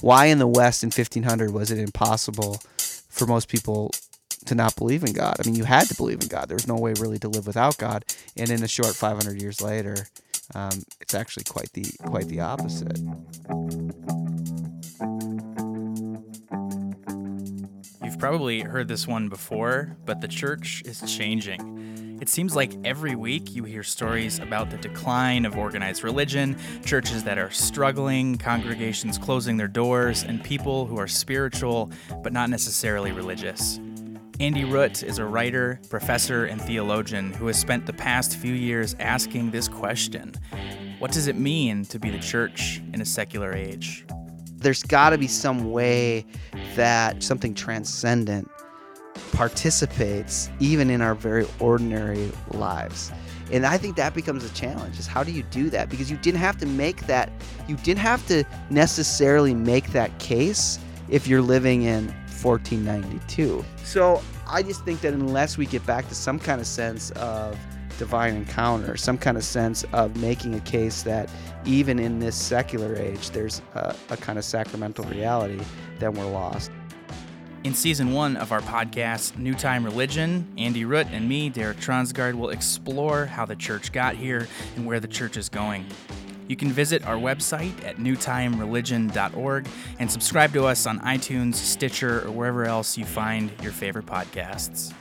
Why in the West in 1500 was it impossible for most people to not believe in God? I mean, you had to believe in God. There was no way really to live without God. And in a short 500 years later, um, it's actually quite the quite the opposite. You've probably heard this one before, but the church is changing. It seems like every week you hear stories about the decline of organized religion, churches that are struggling, congregations closing their doors, and people who are spiritual but not necessarily religious. Andy Root is a writer, professor, and theologian who has spent the past few years asking this question What does it mean to be the church in a secular age? There's got to be some way that something transcendent participates even in our very ordinary lives. And I think that becomes a challenge is how do you do that? Because you didn't have to make that, you didn't have to necessarily make that case if you're living in 1492. So I just think that unless we get back to some kind of sense of divine encounter, some kind of sense of making a case that even in this secular age, there's a, a kind of sacramental reality, then we're lost. In season one of our podcast, New Time Religion, Andy Root and me, Derek Transgard, will explore how the church got here and where the church is going. You can visit our website at newtimereligion.org and subscribe to us on iTunes, Stitcher, or wherever else you find your favorite podcasts.